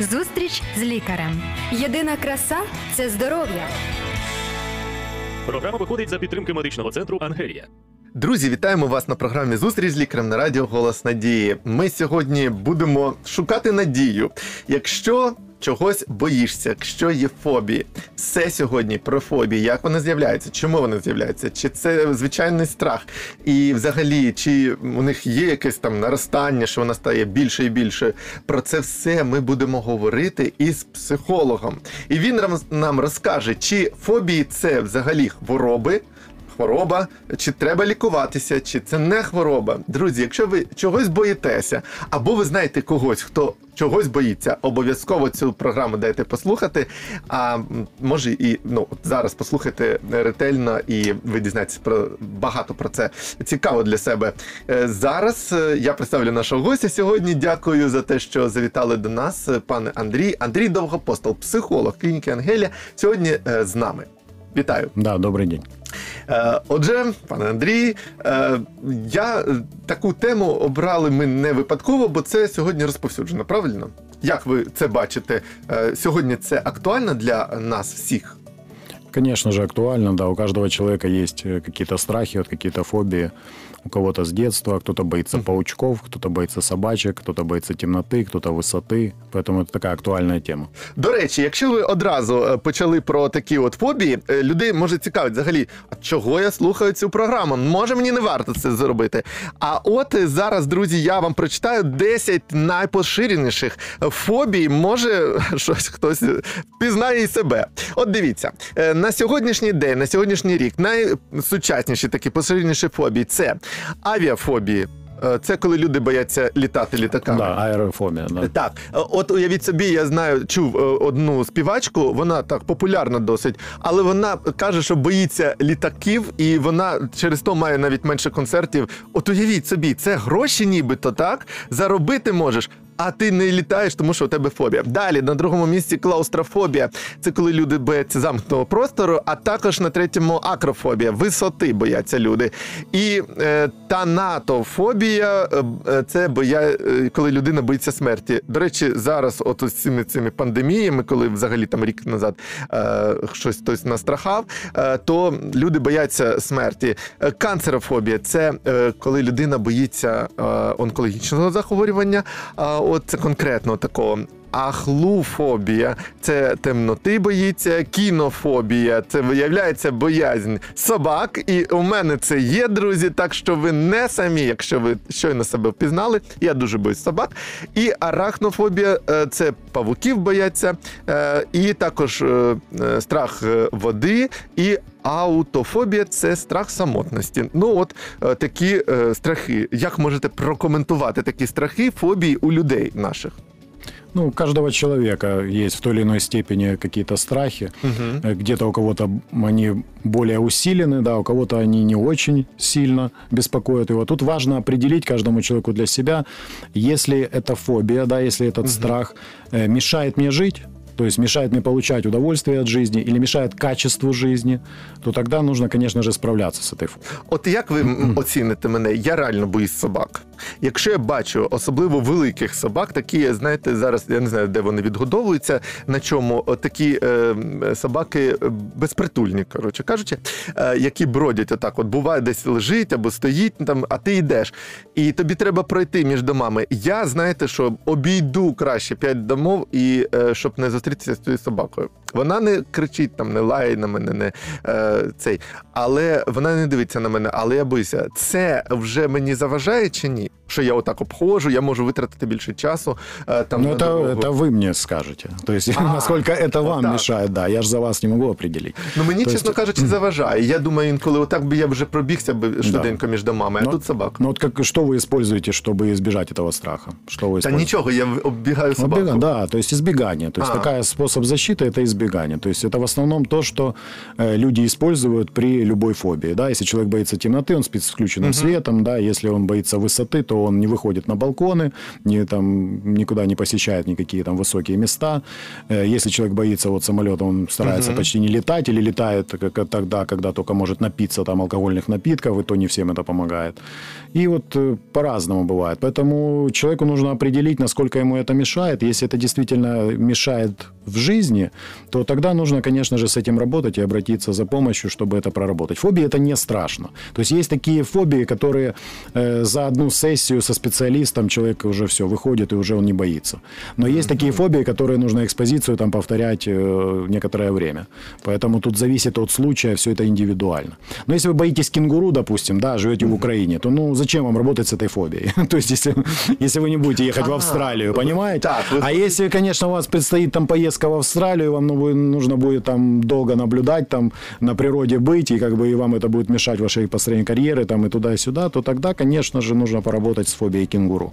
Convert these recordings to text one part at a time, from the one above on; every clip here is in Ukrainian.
Зустріч з лікарем. Єдина краса це здоров'я. Програма виходить за підтримки медичного центру Ангелія. Друзі, вітаємо вас на програмі Зустріч з лікарем на радіо Голос Надії. Ми сьогодні будемо шукати надію. Якщо чогось боїшся, якщо є фобії, все сьогодні про фобії. Як вони з'являються? Чому вони з'являються? Чи це звичайний страх? І взагалі, чи у них є якесь там наростання, що вона стає більше і більше? Про це все ми будемо говорити із психологом. І він нам розкаже, чи фобії це взагалі хвороби хвороба, чи треба лікуватися, чи це не хвороба. Друзі, якщо ви чогось боїтеся, або ви знаєте когось, хто чогось боїться, обов'язково цю програму дайте послухати. А може і ну зараз послухайте ретельно, і ви дізнаєтесь про багато про це цікаво для себе. Е, Зараз е, я представлю нашого гостя сьогодні. Дякую за те, що завітали до нас, пане Андрій. Андрій Довгопостол, психолог клініки Ангелія, сьогодні е, з нами. Вітаю. Да, Добрий день. Е, Отже, пане Андрій, е, я е, таку тему обрали ми не випадково, бо це сьогодні розповсюджено, правильно? Як ви це бачите? Сьогодні це актуально для нас всіх. Конечно же, актуально, да, у каждого человека есть э, какие-то страхи, вот какие-то фобии. У кого-то с детства, кто-то боится паучков, кто-то боится собачек, кто-то боится темноты, кто-то высоты. Поэтому это такая актуальная тема. До речі, якщо ви одразу е, почали про такі от фобії, е, людей може цікавить взагалі, а чого я слухаю цю програму? Може мені не варто це зробити. А от е, зараз, друзі, я вам прочитаю 10 найпоширеніших фобій. Може, щось хтось пізнає і себе. От дивіться, е, на сьогоднішній день, на сьогоднішній рік, найсучасніші такі поширеніші фобії це авіафобії. Е, Це коли люди бояться літати літаками. Да, аэрофобия, да. Так, е, от уявіть собі, я знаю, чув одну співачку, вона так популярна досить, але вона каже, що боїться літаків, і вона через то має навіть менше концертів. От уявіть собі, це гроші, нібито так заробити можеш. А ти не літаєш, тому що у тебе фобія. Далі на другому місці клаустрофобія. Це коли люди бояться замкнутого простору, а також на третьому акрофобія. Висоти бояться люди. І е, танатофобія е, е, це боя, е, коли людина боїться смерті. До речі, зараз, от з цими цими пандеміями, коли взагалі там рік назад е, щось хтось настрахав, е, то люди бояться смерті. Канцерофобія це коли людина боїться онкологічного захворювання. От конкретно такого. Ахлуфобія це темноти боїться, кінофобія це виявляється боязнь собак. І у мене це є, друзі. Так що ви не самі, якщо ви щойно себе впізнали. Я дуже боюсь собак. І арахнофобія е, це павуків бояться, е, і також е, страх води і. Аутофобія це страх самотності. Ну от е, такі е, страхи. Як можете прокоментувати такі страхи, фобії у людей наших? Ну, у каждого человека есть в той или иной степени какие-то страхи. Э, Где-то у кого-то они более усилены, да, у кого-то они не очень сильно беспокоят его. Тут важно определить каждому человеку для себя, если эта фобия, да, если этот страх э, мешает мне жить, то есть мешает мне получать удовольствие от жизни или мешает качеству жизни, то тогда нужно, конечно же, справляться с этой. От як ви оціните мене? Я реально боюсь собак. Якщо я бачу особливо великих собак, такі, знаєте, зараз я не знаю, де вони відгодовуються, на чому от такі е, собаки е, безпритульні, коротше кажучи, е, які бродять отак. От буває, десь лежить або стоїть там, а ти йдеш. І тобі треба пройти між домами. Я знаєте, що обійду краще п'ять домов, і е, щоб не зустрітися з цією собакою. Вона не кричить там, не лає на мене, не е, цей, але вона не дивиться на мене. Але я боюся, це вже мені заважає чи ні? Що я отак обходжу, я можу витратити більше часу. Е, там Ну, на это, дорогу. это вы мне скажете. То есть, А, насколько это вот вам так. мешает, да. Я же за вас не могу определить. Ну мені, То чесно есть- кажучи, заважає. Я думаю, інколи отак би я вже пробігся би швиденько між домами, а Ну, тут собака. Ну вот как, что вы используете, чтобы избежать этого страха? Что вы Та используете? нічого, я оббігаю собаку. Оббега- да, то есть избегание. То есть А. такая способ защиты это избегание. Избегания. То есть это в основном то, что э, люди используют при любой фобии. Да? Если человек боится темноты, он спит с включенным светом. Да? Если он боится высоты, то он не выходит на балконы, не, там, никуда не посещает никакие там высокие места. Э, Если человек боится вот самолета, он старается почти не летать или летает тогда, когда только может напиться там алкогольных напитков, и то не всем это помогает. И вот э, по-разному бывает. Поэтому человеку нужно определить, насколько ему это мешает. Если это действительно мешает в жизни, то тогда нужно, конечно же, с этим работать и обратиться за помощью, чтобы это проработать. Фобии это не страшно. То есть есть такие фобии, которые э, за одну сессию со специалистом человек уже все выходит и уже он не боится. Но есть такие фобии, которые нужно экспозицию там повторять э, некоторое время. Поэтому тут зависит от случая, все это индивидуально. Но если вы боитесь кенгуру, допустим, да, живете в Украине, то ну зачем вам работать с этой фобией? То есть если, если вы не будете ехать в Австралию, понимаете? так, вы- А если, конечно, у вас предстоит там поездка в Австралию, вам ну, вы- нужно будет там долго наблюдать, там на природе быть, и как бы и вам это будет мешать вашей построению карьеры, там и туда, и сюда, то тогда, конечно же, нужно поработать с фобией кенгуру.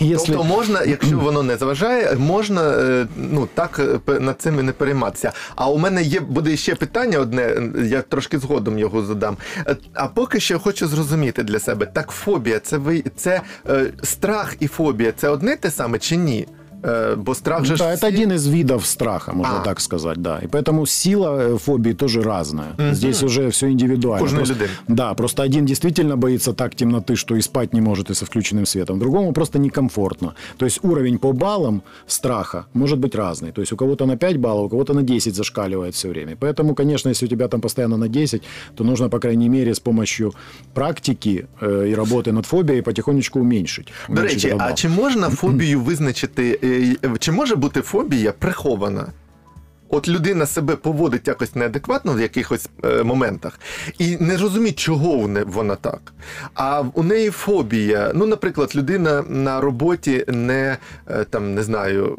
Если... Тобто можна, якщо воно не заважає, можна е, ну так е, пе- над цим і не перейматися. А у мене є буде ще питання одне, е, я трошки згодом його задам. Е, А поки що я хочу зрозуміти для себе, так фобія, це ви це е, страх і фобія, це одне те саме чи ні? Е, бо страх же ж Да, это всі- один из видов страха, можно А. так сказать, да. И поэтому сила э, фобии тоже разная. Здесь уже все индивидуально. Кожної Просто- людини. Да, просто один действительно боится так темноты, что и спать не может и со включенным светом. Другому просто некомфортно. То есть уровень по баллам страха может быть разный. То есть у кого-то на 5 баллов, у кого-то на 10 зашкаливает все время. Поэтому, конечно, если у тебя там постоянно на 10, то нужно, по крайней мере, с помощью практики э, и работы над фобией потихонечку уменьшить. До уменьшить речі, этот а балл. чи можна фобію визначити? е, Чи може бути фобія прихована? От людина себе поводить якось неадекватно в якихось е, моментах і не розуміє, чого вона так. А у неї фобія. Ну, наприклад, людина на роботі не е, там не знаю,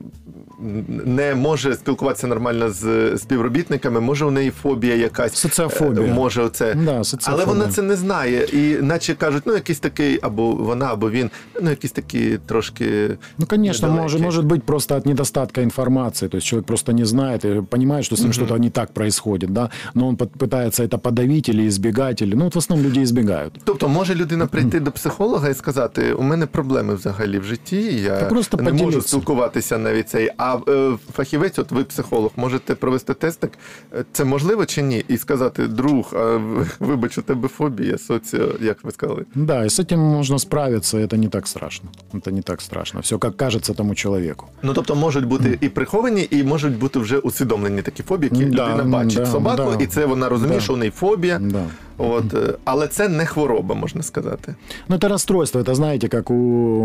не може спілкуватися нормально з співробітниками, може у неї фобія якась. Соціофобія. Е, Може, оце. Да, Але соціофобія. вона це не знає. І наче кажуть, ну якийсь такий, або вона, або він, ну якісь такі трошки. Ну, конечно, недалекие. может, может быть просто от недостатка информации. То есть человек просто не знает и понимает, что с ним что-то не так происходит, да, но он под- пытается это подавить или избегать, или, ну, вот в основном люди избегают. Тобто може людина прийти до психолога і сказати: у мене проблеми взагалі в житті, я Та просто не можу поділіться. спілкуватися навіть цей. А е, фахівець, от ви психолог, можете провести тестик. Е, Це можливо чи ні? І сказати, друг, а, в- вибач, у тебе фобія, соціо, як ви сказали. Да, и с этим можно справиться, это не так страшно. Это не так страшно. Все как кажется тому человеку. Ну тобто можуть бути і приховані, і можуть бути вже усвідомлені такі фобії, які Да, людина м, бачить да, собаку, да. і це вона розуміє, Да. що у неї фобія. Да. От, е, але це не хвороба, можна сказати. Ну, это расстройство, это, знаете, как у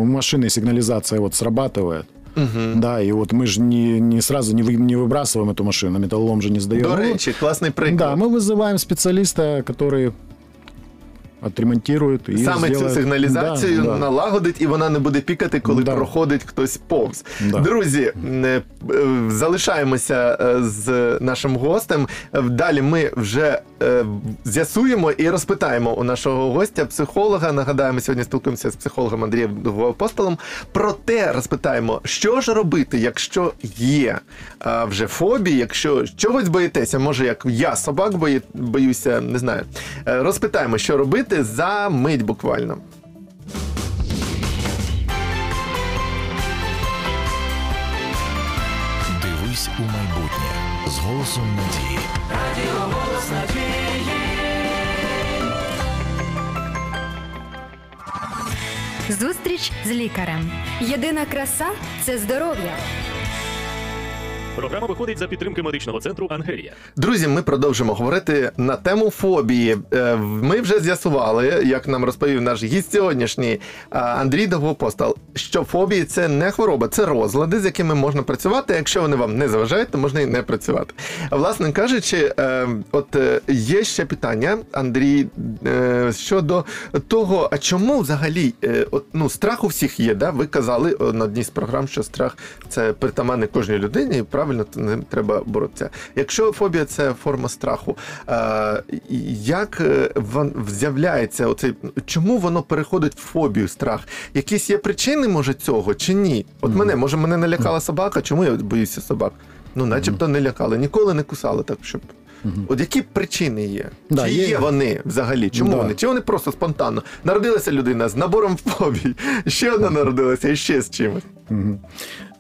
машины сигнализация вот срабатывает. Да, и вот мы же не, не сразу не, вы, не выбрасываем эту машину, металлолом же не сдаем. До Ну, речі, класний приклад. Да, мы вызываем специалиста, который отремонтирует и Саме цю сигналізацію Да, да. налагодить, і вона не буде пікати, коли Да. проходить хтось повз. Да. Друзі, е, е, залишаємося е, з нашим гостем. Далі ми вже з'ясуємо і розпитаємо у нашого гостя, психолога. Нагадаємо, сьогодні спілкуємося з психологом Андрієм Довгоапостолом. Проте розпитаємо, що ж робити, якщо є вже фобії, якщо чогось боїтеся, може, як я собак бої, боюся, не знаю. Розпитаємо, що робити за мить буквально. Дивись у майбутнє з голосом надії. Зустріч з лікарем. Єдина краса це здоров'я. Програма виходить за підтримки медичного центру Ангелія. Друзі, ми продовжимо говорити на тему фобії. Е, Ми вже з'ясували, як нам розповів наш гість сьогоднішній Андрій Довгопостал, що фобії це не хвороба, це розлади, з якими можна працювати. Якщо вони вам не заважають, то можна і не працювати. Власне кажучи, е, от е, є ще питання, Андрій, е, щодо того, а чому взагалі е, от, ну, страх у всіх є? Да? Ви казали е, на одній з програм, що страх це притаманний кожній людині, правильно з ним треба боротися. Якщо фобія це форма страху, е, як е, з'являється оцей, чому воно переходить в фобію, страх? Якісь є причини, може, цього чи ні? От мене, може, мене налякала собака, чому я боюся собак? Ну, начебто не лякали, ніколи не кусали так, щоб. От які причини є? Да, Чи є. є вони взагалі? Чому Да. вони? Чи вони просто спонтанно? Народилася людина з набором фобій, ще одна народилася і ще з чимось.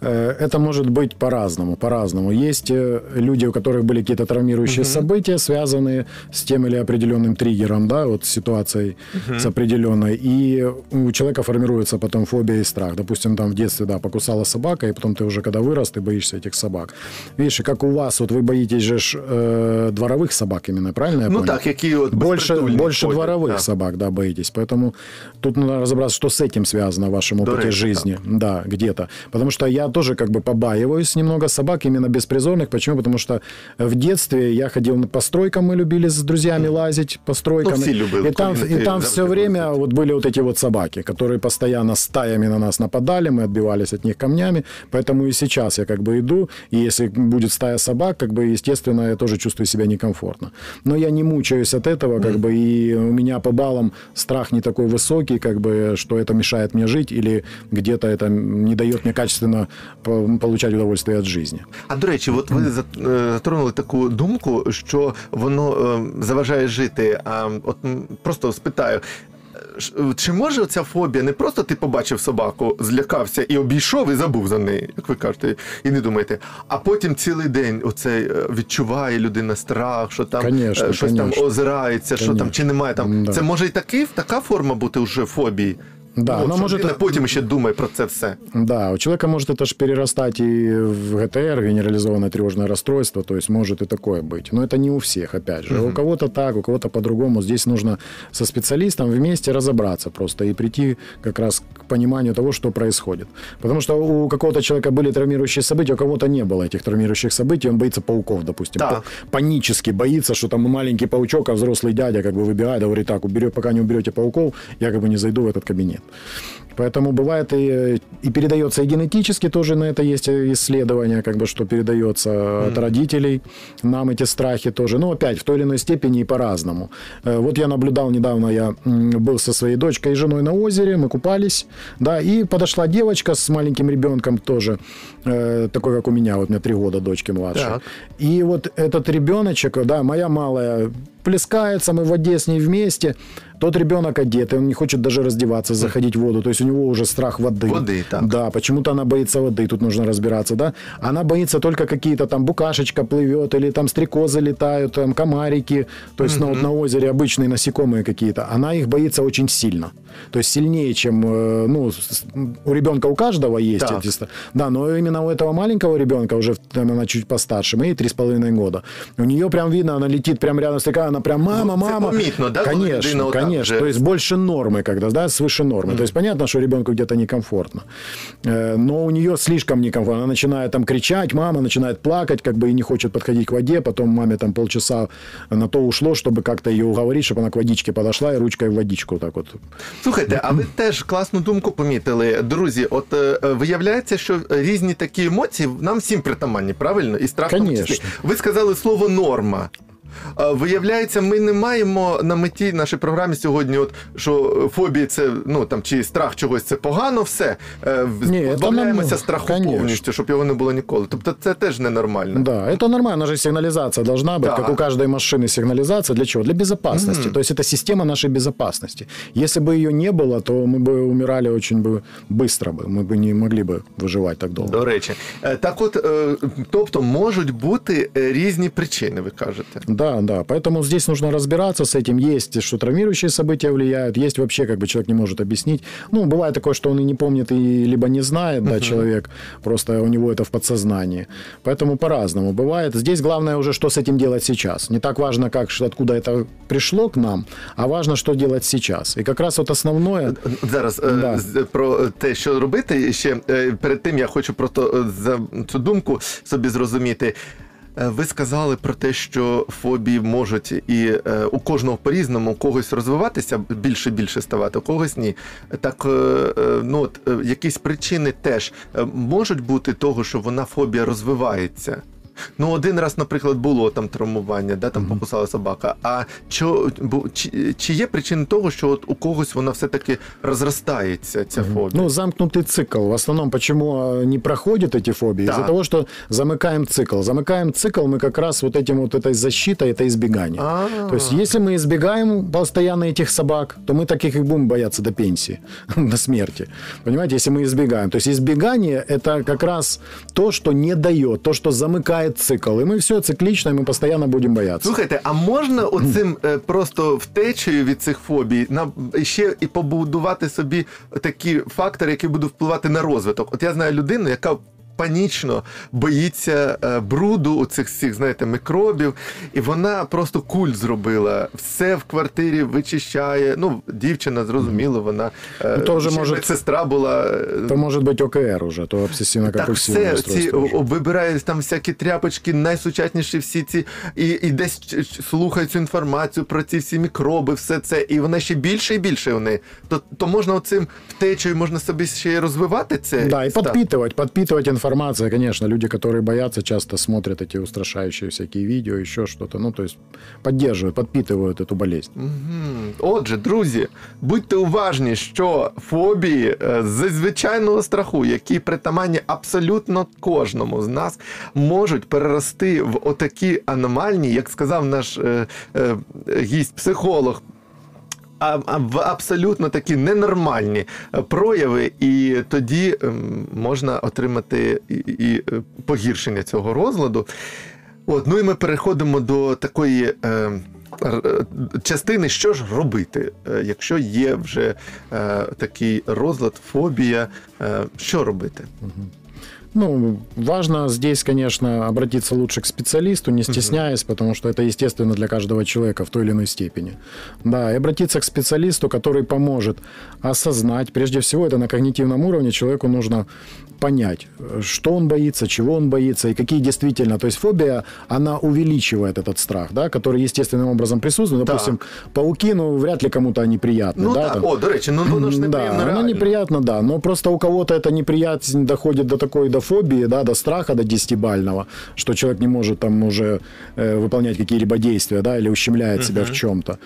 Э, Это может быть по-разному, по-разному. Есть э, люди, у которых были какие-то травмирующие события, связанные с тем или определенным триггером, да, вот с ситуацией с определенной, и у человека формируется потом фобия и страх. Допустим, там в детстве, да, покусала собака, и потом ты уже, когда вырос, ты боишься этих собак. Видишь, и как у вас, вот вы боитесь же ж, э, дворовых собак именно, правильно я Ну понял? так, які от больше, безпритульні больше ходять, дворовых да. собак, да, боитесь. Поэтому тут надо разобраться, что с этим связано в вашем До опыте речі, жизни. Да, где-то. Потому что я тоже как бы побаиваюсь немного собак, именно беспризорных. Почему? Потому что в детстве я ходил по стройкам, мы любили с друзьями лазить по стройкам. Ну, любили, и там, и там все время вот были вот эти вот собаки, которые постоянно стаями на нас нападали, мы отбивались от них камнями. Поэтому и сейчас я как бы иду, и если будет стая собак, как бы, естественно, я тоже чувствую себя некомфортно. Но я не мучаюсь от этого, как бы, и у меня по баллам страх не такой высокий, как бы, что это мешает мне жить или где-то это не дает мне качественно получать удовольствие от жизни. А до речі, от ви е, затронули таку думку, що воно е, заважає жити. А от просто спитаю. Чи може ця фобія не просто ти побачив собаку, злякався і обійшов і забув за неї, як ви кажете, і не думаєте, а потім цілий день оцей е, відчуває людина страх, що там Конечно, щось там конечно. озирається, що там чи немає там. Да. Це може і такий, така форма бути вже фобії. Да, ну, може потім ще думає про це все. Да, у человека может это же перерастать и в ГТР, генерализованное тревожное расстройство, то есть может и такое быть. Но это не у всех, опять же. У кого-то так, у кого-то по-другому. Здесь нужно со специалистом вместе разобраться просто и прийти как раз к пониманию того, что происходит. Потому что у какого-то человека были травмирующие события, у кого-то не было этих травмирующих событий, он боится пауков, допустим. Па- Панически боится, что там маленький паучок, а взрослый дядя как бы выбегает, говорит, так, уберет, пока не уберете пауков, я как бы не зайду в этот кабинет. Поэтому бывает и, и передается и генетически тоже на это есть исследования, как бы что передается от родителей. Нам эти страхи тоже. Ну, опять, в той или иной степени и по-разному. Э, Вот я наблюдал недавно, я был со своей дочкой и женой на озере, мы купались, да, и подошла девочка с маленьким ребенком тоже, э, такой, как у меня, вот у меня три года дочки младшей. Так. И вот этот ребеночек, да, моя малая плескается, мы в воде с ней вместе. Тот ребенок одетый, он не хочет даже раздеваться, заходить в воду. То есть у него уже страх воды. Воды, так. Да, почему-то она боится воды, тут нужно разбираться, да. Она боится только какие-то там букашечка плывет, или там стрекозы летают, там комарики, то есть ну, вот на озере обычные насекомые какие-то. Она их боится очень сильно. То есть сильнее, чем, э, ну, у ребенка у каждого есть Так. эти Да, но именно у этого маленького ребенка, уже там она чуть постарше, ей три с половиной года, у нее прям видно, она летит прям рядом с такая, она прям мама, Ну, це мама. помітно, да, коли людина Конечно, отак конечно. вже- То есть больше нормы, когда, да, свыше нормы. То есть понятно, что ребенку где-то некомфортно. Э, Но у нее слишком некомфортно. Она начинает там кричать, мама начинает плакать, как бы и не хочет подходить к воде. Потом маме там полчаса на то ушло, чтобы как-то ее уговорить, чтобы она к водичке подошла и ручкой в водичку так вот. Слухайте, а ви теж класну думку помітили. Друзі, от е, е, виявляється, що різні такі емоції нам всім притаманні, правильно? І страх в тому числі. Конечно. Ви сказали слово норма. Е, Виявляється, ми не маємо на меті нашій програмі сьогодні, от що фобії це ну там чи страх чогось це погано, все Е, Ні, це позбавляємося нам- страху конечно. повністю, щоб його не було ніколи. Тобто це теж ненормально. Да, это нормально, она же сигнализация должна быть, Да. как у каждой машины сигнализация. Для чего? Для безопасности. То есть это система нашей безопасности. Если бы ее не было, то мы бы умирали очень бы быстро бы, мы бы не могли бы выживать так долго. До речі, Е, так от, е, тобто можуть бути е, різні причини, ви кажете. Да, Да. Поэтому здесь нужно разбираться с этим. Есть, что травмирующие события влияют, есть вообще, как бы человек не может объяснить. Ну, бывает такое, что он и не помнит, и либо не знает, да, человек, просто у него это в подсознании. Поэтому по-разному бывает. Здесь главное уже, что с этим делать сейчас. Не так важно, как, откуда это пришло к нам, а важно, что делать сейчас. И как раз вот основное... Зараз Да. про те, що робити. Ще перед тим я хочу просто за цю думку собі зрозуміти. Е, Ви сказали про те, що фобії можуть і е, у кожного по-різному, у когось розвиватися, більше більше ставати, у когось ні. Так, е, ну от якісь причини теж можуть бути того, що вона фобія розвивається. Ну, один раз, наприклад, було там травмування, да, там покусала собака. А що, бу- чи, чи є причини того, що от у когось вона все-таки розростається, ця фобія? Ну, замкнутый цикл. В основном, почему а, не проходят эти фобии? Из-за Так. того, что замыкаем цикл. Замыкаем цикл мы как раз вот этим вот этой защитой, это избегание. А. То есть, если мы избегаем постоянно этих собак, то мы таких и будем бояться до пенсии, до смерти. Понимаете, если мы избегаем. То есть, избегание – это как раз то, что не дает, то, что замыкает цикл. И мы все циклично, и мы постоянно будем бояться. Слухайте, а можна оцим е, просто втечею від цих фобій на ще і побудувати собі такі фактори, які будуть впливати на розвиток? От я знаю людину, яка Панічно боїться е, бруду у цих всіх, знаєте, мікробів, і вона просто культ зробила. Все в квартирі вичищає. Ну, дівчина, зрозуміло, вона е, Ну, то вже ще може- медсестра була. е, Это может быть ОКР уже, то так, обсессивно-компульсивное все ці расстройство. уже. о- вибирають там всякі тряпочки, найсучасніші всі ці, і, і десь ч- ч- слухають цю інформацію про ці всі мікроби, все це, і вона ще більше і більше в неї. То, то можна оцим втечею, можна собі ще й розвивати це. Да, и стан. подпитывать, подпитывать информация, конечно. Люди, которые боятся, часто смотрят эти устрашающие всякие видео, еще что-то. Ну, то есть поддерживают, подпитывают эту болезнь. Мгм. Отже, друзі, будьте уважні, що фобії е, з звичайного страху, які притаманні абсолютно кожному з нас, можуть перерости в отакі аномальні, як сказав наш е, е, гість-психолог. а, а в абсолютно такі ненормальні е, прояви, і тоді ем, можна отримати і, і е, погіршення цього розладу. От, ну і ми переходимо до такої е, е, частини, що ж робити, якщо є вже е, такий розлад, фобія, е, що робити? Ну, важно здесь, конечно, обратиться лучше к специалисту, не стесняясь, потому что это естественно для каждого человека в той или иной степени. Да, и обратиться к специалисту, который поможет осознать, прежде всего, это на когнитивном уровне человеку нужно понять, что он боится, чего он боится и какие действительно, то есть фобия, она увеличивает этот страх, да, который естественным образом присутствует. Допустим, пауки, ну, вряд ли кому-то они приятны. Ну да, так, там. о, до речі, ну воно ж Да, неприємно. неприятно, да. Но просто у кого-то это неприязнь доходит до такой до фобии, да, до страха, до десятибального, что человек не может там уже э, выполнять какие-либо действия, да, или ущемляет себя в чем-то.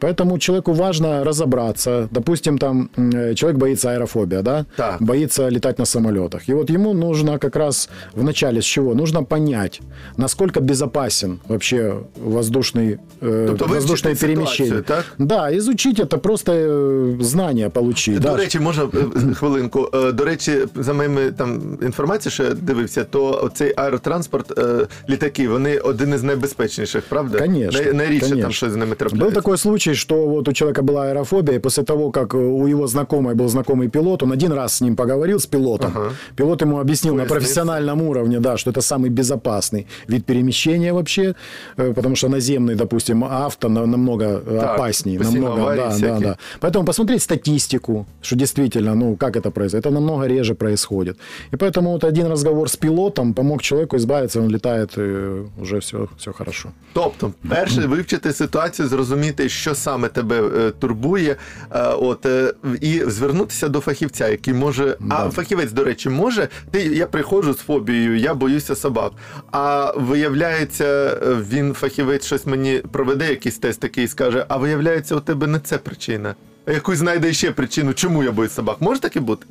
Поэтому человеку важно разобраться. Допустим, там м, э, человек боится аэрофобия, да, Так. боится летать на самолетах. И вот ему нужно как раз в начале с чего? Нужно понять, насколько безопасен вообще воздушный, э, Тобто вивчити воздушное ситуацію, перемещение. так? Да, изучить это просто э, знания получить. До да. речі, можна е, хвилинку. Е, До речі, за моїми там інформацією, що я дивився, то цей аеротранспорт, е, літаки, вони один із найбезпечніших, правда? Конечно, Най- Найрідше конечно. там щось з ними Был трапляється. такой случай, что вот у человека была аэрофобия, и после того, как у его знакомой был знакомый пилот, он один раз с ним поговорил, с пилотом. Ага. Пилот ему объяснил на Пояснил. профессиональном уровне, да, что это самый безопасный вид перемещения вообще, э, потому что наземный, допустим, авто на- намного э, Так, опаснее. постійно Намного, аварії да, да, всякі. да. Поэтому посмотреть статистику, что действительно, ну, как это происходит. Это намного реже происходит. И поэтому вот один разговор с пилотом помог человеку избавиться, он летает, э, уже все, все хорошо. Тобто, перше, вивчити ситуацію, зрозуміти, що саме тебе е, турбує, е, от е, і звернутися до фахівця, який може. А фахівець, до речі, може. Ти я приходжу з фобією, я боюся собак. А виявляється, він фахівець щось мені проведе, якийсь тест такий і скаже: а виявляється, у тебе не це причина. А якусь знайде ще причину, чому я боюсь собак. Може таке бути?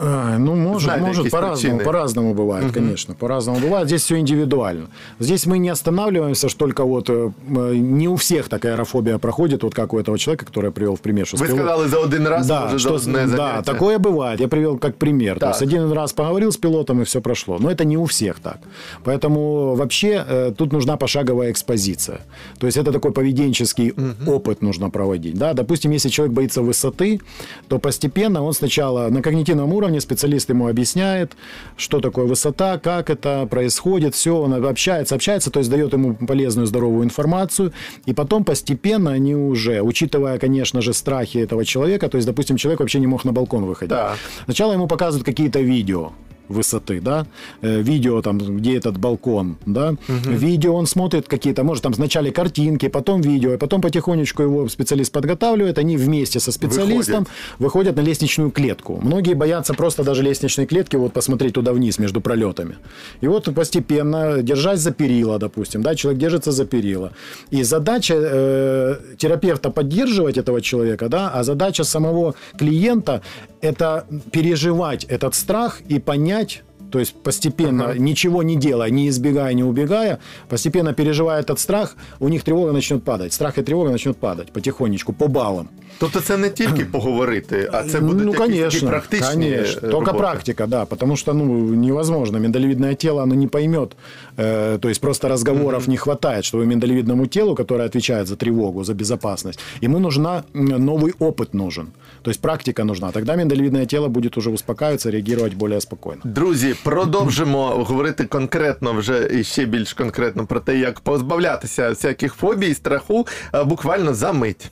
А, Ну, может, Знаю может по-разному, по-разному бывает, конечно, по-разному бывает. Здесь все индивидуально. Здесь мы не останавливаемся, что только вот э, э, не у всех такая аэрофобия проходит, вот как у этого человека, который я привел в пример. Что с Ви пилот- сказали за один раз, да, что, да, такое бывает. Я привел как пример. То Так. есть один раз поговорил с пилотом и все прошло. Но это не у всех так. Поэтому вообще э, тут нужна пошаговая экспозиция. То есть это такой поведенческий опыт нужно проводить. Да? Допустим, если человек боится высоты, то постепенно он сначала на когнитивном уровне специалист ему объясняет, что такое высота, как это происходит, все, он общается, общается, то есть дает ему полезную, здоровую информацию, и потом постепенно они уже, учитывая, конечно же, страхи этого человека, то есть, допустим, человек вообще не мог на балкон выходить. Так. Сначала ему показывают какие-то видео, высоты, да, э, видео там, где этот балкон, да, видео он смотрит какие-то, может там сначала картинки, потом видео, и потом потихонечку его специалист подготавливает, они вместе со специалистом выходят, на лестничную клетку. Многие боятся просто даже лестничной клетки вот посмотреть туда вниз между пролетами. И вот постепенно, держась за перила, допустим, да, человек держится за перила. И задача э, терапевта поддерживать этого человека, да, а задача самого клиента это переживать этот страх и понять, то есть постепенно, ничего не делая, не избегая, не убегая, постепенно переживая этот страх, у них тревога начнет падать. Страх и тревога начнут падать потихонечку, по баллам. Тобто це не тільки поговорити, а це будуть ну, якісь такі конечно, практичні конечно. е, Только роботи. практика, да, потому что ну, невозможно. Миндалевидное тело, оно не поймет. Э, то есть просто разговоров не хватает, чтобы миндалевидному телу, которое отвечает за тревогу, за безопасность, ему нужна м, новый опыт нужен. То есть практика нужна. Тогда миндалевидное тело будет уже успокаиваться, реагировать более спокойно. Друзі, продовжимо говорити конкретно вже і ще більш конкретно про те, як позбавлятися всяких фобій, страху е, буквально за мить.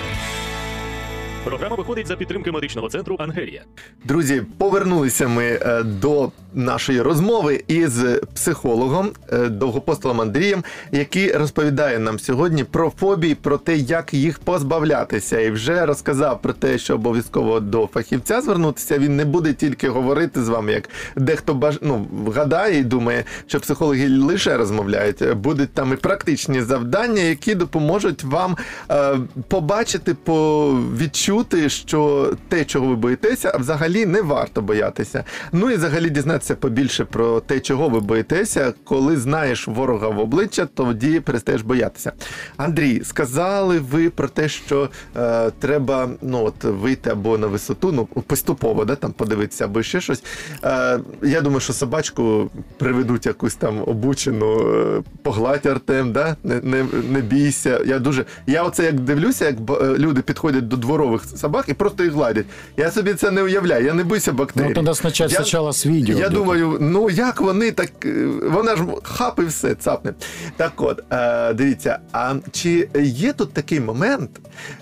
Програма виходить за підтримки медичного центру Ангелія. Друзі, повернулися ми е, до нашої розмови із психологом е, довгопостолом Андрієм, який розповідає нам сьогодні про фобії, про те, як їх позбавлятися, і вже розказав про те, що обов'язково до фахівця звернутися. Він не буде тільки говорити з вами, як дехто баж... ну, гадає і думає, що психологи лише розмовляють. Будуть там і практичні завдання, які допоможуть вам е, побачити, по відчути, що те, чого ви боїтеся, взагалі не варто боятися. Ну і взагалі дізнатися побільше про те, чого ви боїтеся. Коли знаєш ворога в обличчя, тоді перестаєш боятися. Андрій, сказали ви про те, що е, треба ну от вийти або на висоту, ну поступово, да, там подивитися, або ще щось. Е, я думаю, що собачку приведуть якусь там обучену, е, погладь Артем, да? не, не, не бійся. Я дуже. Я оце як дивлюся, як е, люди підходять до дворових собак і просто їх гладять. Я собі це не уявляю, я не боюся бактерій. Ну, тогда сначала, Я- сначала с видео. я думаю, ну як вони так. е, Вона ж хап і все, цапне. Так от, е, дивіться, а чи є тут такий момент,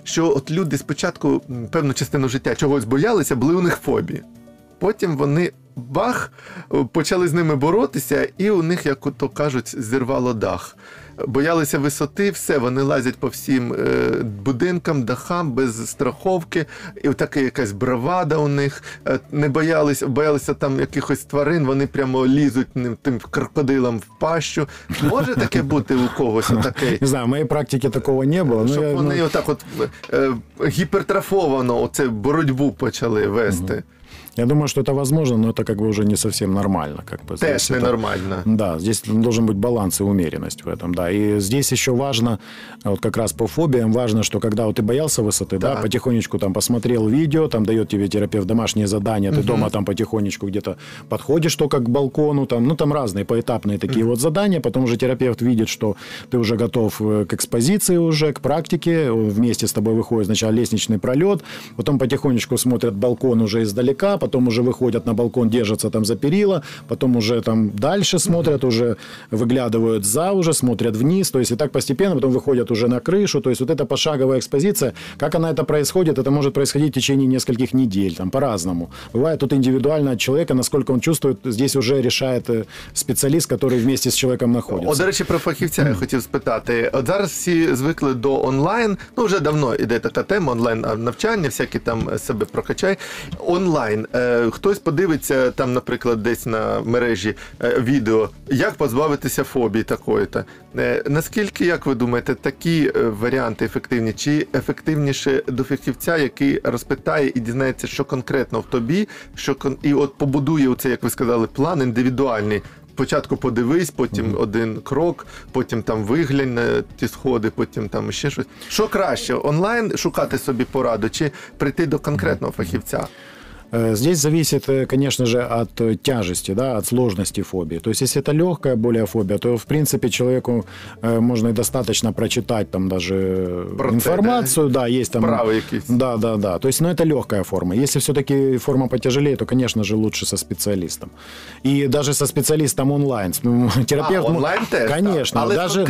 що от люди спочатку певну частину життя чогось боялися, були у них фобії. Потім вони бах, почали з ними боротися, і у них, як то кажуть, зірвало дах. Боялися висоти, все, вони лазять по всім е, будинкам, дахам без страховки, і така якась бравада у них. Е, не боялися, боялися там якихось тварин, вони прямо лізуть тим крокодилам в пащу. Може таке бути у когось таке? Не знаю, в моей практике такого не было. но Щоб я, ну, вони отак от е, гіпертрафовано оце боротьбу почали вести. Я думаю, что это возможно, но это как бы уже не совсем нормально. Как бы, здесь это- ненормально. Да, здесь должен быть баланс и умеренность в этом, да. И здесь еще важно, вот как раз по фобиям, важно, что когда вот ты боялся высоты, да, Так. потихонечку там посмотрел видео, там дает тебе терапевт домашние задания, ты дома там потихонечку где-то подходишь только к балкону, там, ну там разные поэтапные такие вот задания, потом уже терапевт видит, что ты уже готов э, к экспозиции уже, к практике, э, вместе с тобой выходит сначала лестничный пролет, потом потихонечку смотрят балкон уже издалека, потом уже выходят на балкон, держатся там за перила, потом уже там дальше смотрят, уже выглядывают за уже, смотрят вниз, то есть и так постепенно, потом выходят уже на крышу, то есть вот эта пошаговая экспозиция, как она это происходит, это может происходить в течение нескольких недель, там по-разному. Бывает тут индивидуально от человека, насколько он чувствует, здесь уже решает э, специалист, который вместе с человеком О, находится. до речі, про фахівця я хотів спитати. От зараз всі звикли до онлайн. Ну вже давно іде така тема онлайн навчання, всякі там себе прокачай. Онлайн. Е, хтось подивиться там, наприклад, десь на мережі е, відео, як позбавитися фобії такої-то. Е, наскільки, як ви думаєте, такі е, варіанти ефективні? Чи ефективніше до фахівця, який розпитає і дізнається, що конкретно в тобі, що кон... і от побудує оце, як ви сказали, план індивідуальний. Спочатку подивись, потім один крок, потім там виглянь на ті сходи, потім там ще щось. Що краще, онлайн шукати собі пораду чи прийти до конкретного фахівця? Э, Здесь зависит, э, конечно же, от э, тяжести, да, от сложности фобии. То есть, если это легкая более фобия, то, в принципе, человеку можно и достаточно прочитать там даже це, информацию, да, есть там... Вправи якісь. Да, да, да. То есть, ну, это легкая форма. Если все-таки форма потяжелее, то, конечно же, лучше со специалистом. И даже со специалистом онлайн. Терапевт... А, онлайн теж, Конечно. Але даже,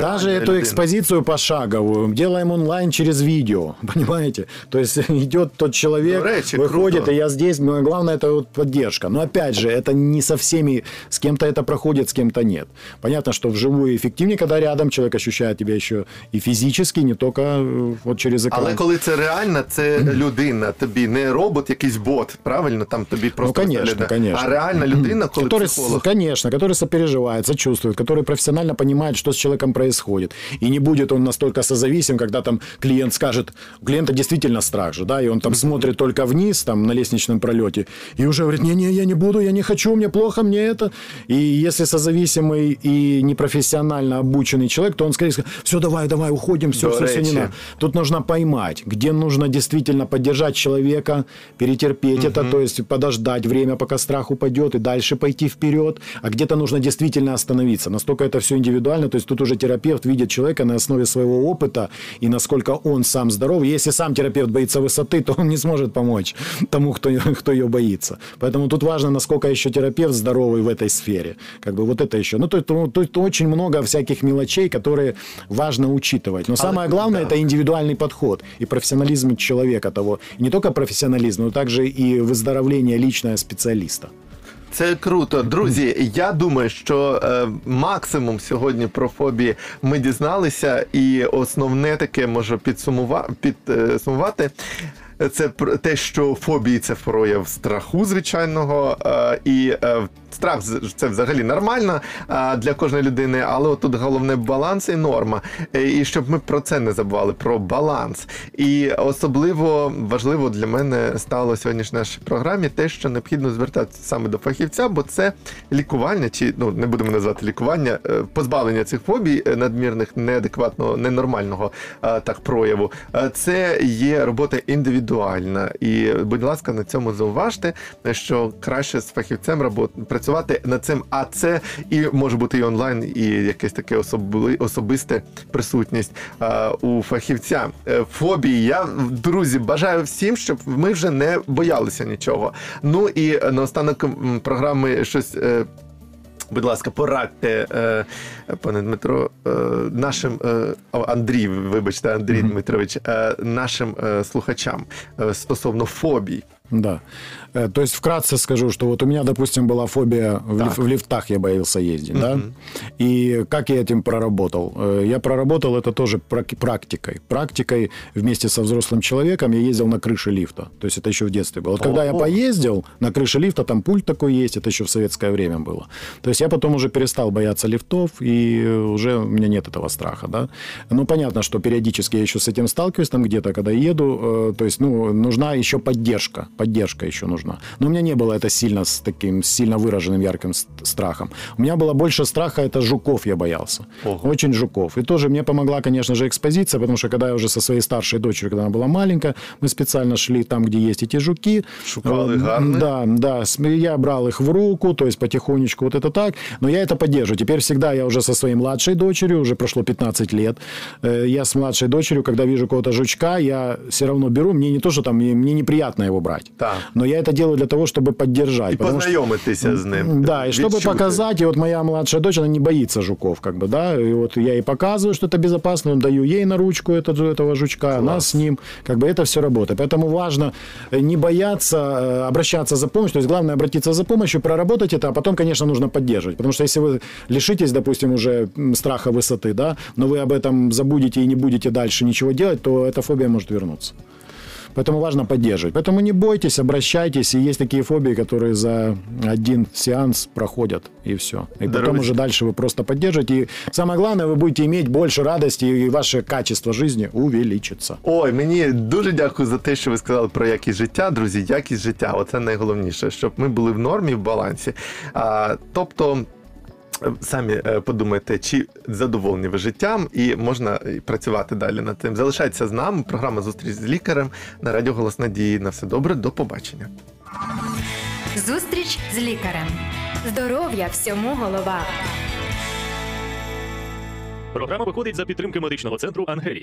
даже эту экспозицию пошаговую делаем онлайн через видео, понимаете? То есть идет тот человек, До речі, выходит, круто. и я здесь, но главное это вот поддержка. Но опять же, это не со всеми, с кем-то это проходит, с кем-то нет. Понятно, что вживую эффективнее, когда рядом человек ощущает тебя еще и физически, не только э, вот через экран. Але коли це реальна, це людина, тобі не робот, якийсь бот, правильно? Там тобі просто конечно, виглядає. конечно. А реальна людина, коли который, психолог. конечно, который сопереживает, сочувствует, который профессионально понимает, что с человеком происходит. И не будет он настолько созависим, когда там клиент скажет, у клиента действительно страх же, да, и он там смотрит только вниз, там, на лестничном пролете, и уже говорит, не-не, я не буду, я не хочу, мне плохо, мне это. И если созависимый и непрофессионально обученный человек, то он скорее скажет, все, давай, давай, уходим, все, До все, все, не надо. Тут нужно поймать, где нужно действительно поддержать человека, перетерпеть это, то есть подождать время, пока страх упадет, и дальше пойти вперед, а где-то нужно действительно остановиться. Настолько это все индивидуально, то есть тут уже терапевт видит человека на основе своего опыта и насколько он сам здоров. Если сам терапевт боится высоты, то он не сможет помочь тому, кто, кто ее боится. Поэтому тут важно, насколько еще терапевт здоровый в этой сфере. Как бы вот это еще. Ну, то, есть, ну, то есть очень много всяких мелочей, которые важно учитывать. Но самое главное да. это индивидуальный подход и профессионализм человека того. И не только профессионализм, но также и выздоровление личного специалиста. Це круто, друзі. Я думаю, що е, максимум сьогодні про фобії ми дізналися, і основне таке може підсумувати, підсумувати. це те, що фобії це прояв страху звичайного, е, і е, страх це взагалі нормально для кожної людини, але тут головне баланс і норма. Е, І щоб ми про це не забували, про баланс. І особливо важливо для мене стало сьогодні в нашій програмі те, що необхідно звертатися саме до фахівця, бо це лікування, чи ну не будемо називати лікування, е, позбавлення цих фобій е, надмірних, неадекватного, ненормального так прояву. Це є робота індивідуальна. І, будь ласка, на цьому зауважте, що краще з фахівцем робот- працювати над цим. А це і може бути і онлайн, і якесь таке особли, особисте присутність е, у фахівця. Е, Фобії. Я друзі бажаю всім, щоб ми вже не боялися нічого. Ну і наостанок програми щось. е, Будь ласка, порадьте, е, пане Дмитро, нашим Андрій, вибачте, Андрій Дмитрович, нашим слухачам стосовно фобій. Да. Э, То есть вкратце скажу, что вот у меня, допустим, была фобия в, лиф- в лифтах, я боялся ездить, да. И как я этим проработал? Э, Я проработал это тоже прак- практикой. Практикой вместе со взрослым человеком я ездил на крыше лифта. То есть это еще в детстве было. Вот когда я поездил на крыше лифта, там пульт такой есть, это еще в советское время было. То есть я потом уже перестал бояться лифтов, и уже у меня нет этого страха, да. Ну, понятно, что периодически я еще с этим сталкиваюсь там где-то, когда еду, э, то есть, ну, нужна еще поддержка, поддержка еще нужна. Но у меня не было это сильно с таким сильно выраженным ярким страхом. У меня было больше страха, это жуков я боялся. Ого. Очень жуков. И тоже мне помогла, конечно же, экспозиция, потому что когда я уже со своей старшей дочерью, когда она была маленькая, мы специально шли там, где есть эти жуки. Шукали Э, гарно. Да, да. Я брал их в руку, то есть потихонечку вот это так. Но я это поддерживаю. Теперь всегда я уже со своей младшей дочерью, уже прошло 15 лет. Э, Я с младшей дочерью, когда вижу какого-то жучка, я все равно беру. Мне не то, что там, мне неприятно его брать. Так. Но я это делаю для того, чтобы поддержать. І познайомитися з ним. да, и чтобы відчути. показать, и вот моя младшая дочь, она не боится жуков, как бы, да, и вот я ей показываю, что это безопасно, даю ей на ручку этого, этого жучка, она с ним, как бы это все работает. Поэтому важно э, не бояться, э, обращаться за помощью, то есть главное обратиться за помощью, проработать это, а потом, конечно, нужно поддерживать, потому что если вы лишитесь, допустим, уже страха высоты, да, но вы об этом забудете и не будете дальше ничего делать, то эта фобия может вернуться. Поэтому важно поддерживать. Поэтому не бойтесь, обращайтесь. И есть такие фобии, которые за один сеанс проходят, и все. И потом Здоровье. уже дальше вы просто поддержите. И самое главное, вы будете иметь больше радости, и ваше качество жизни увеличится. Ой, мені дуже дякую за те, що ви сказали про якість життя, друзі. Якість життя, оце найголовніше, щоб ми були в нормі, в балансі. А, тобто. Самі е, подумайте, чи задоволені ви життям, і можна е, працювати далі над тим. Залишайтеся з нами. Програма Зустріч з лікарем на радіо Голос Надії. На все добре, до побачення. Зустріч з лікарем. Здоров'я всьому голова. Програма виходить за підтримки медичного центру Ангелія.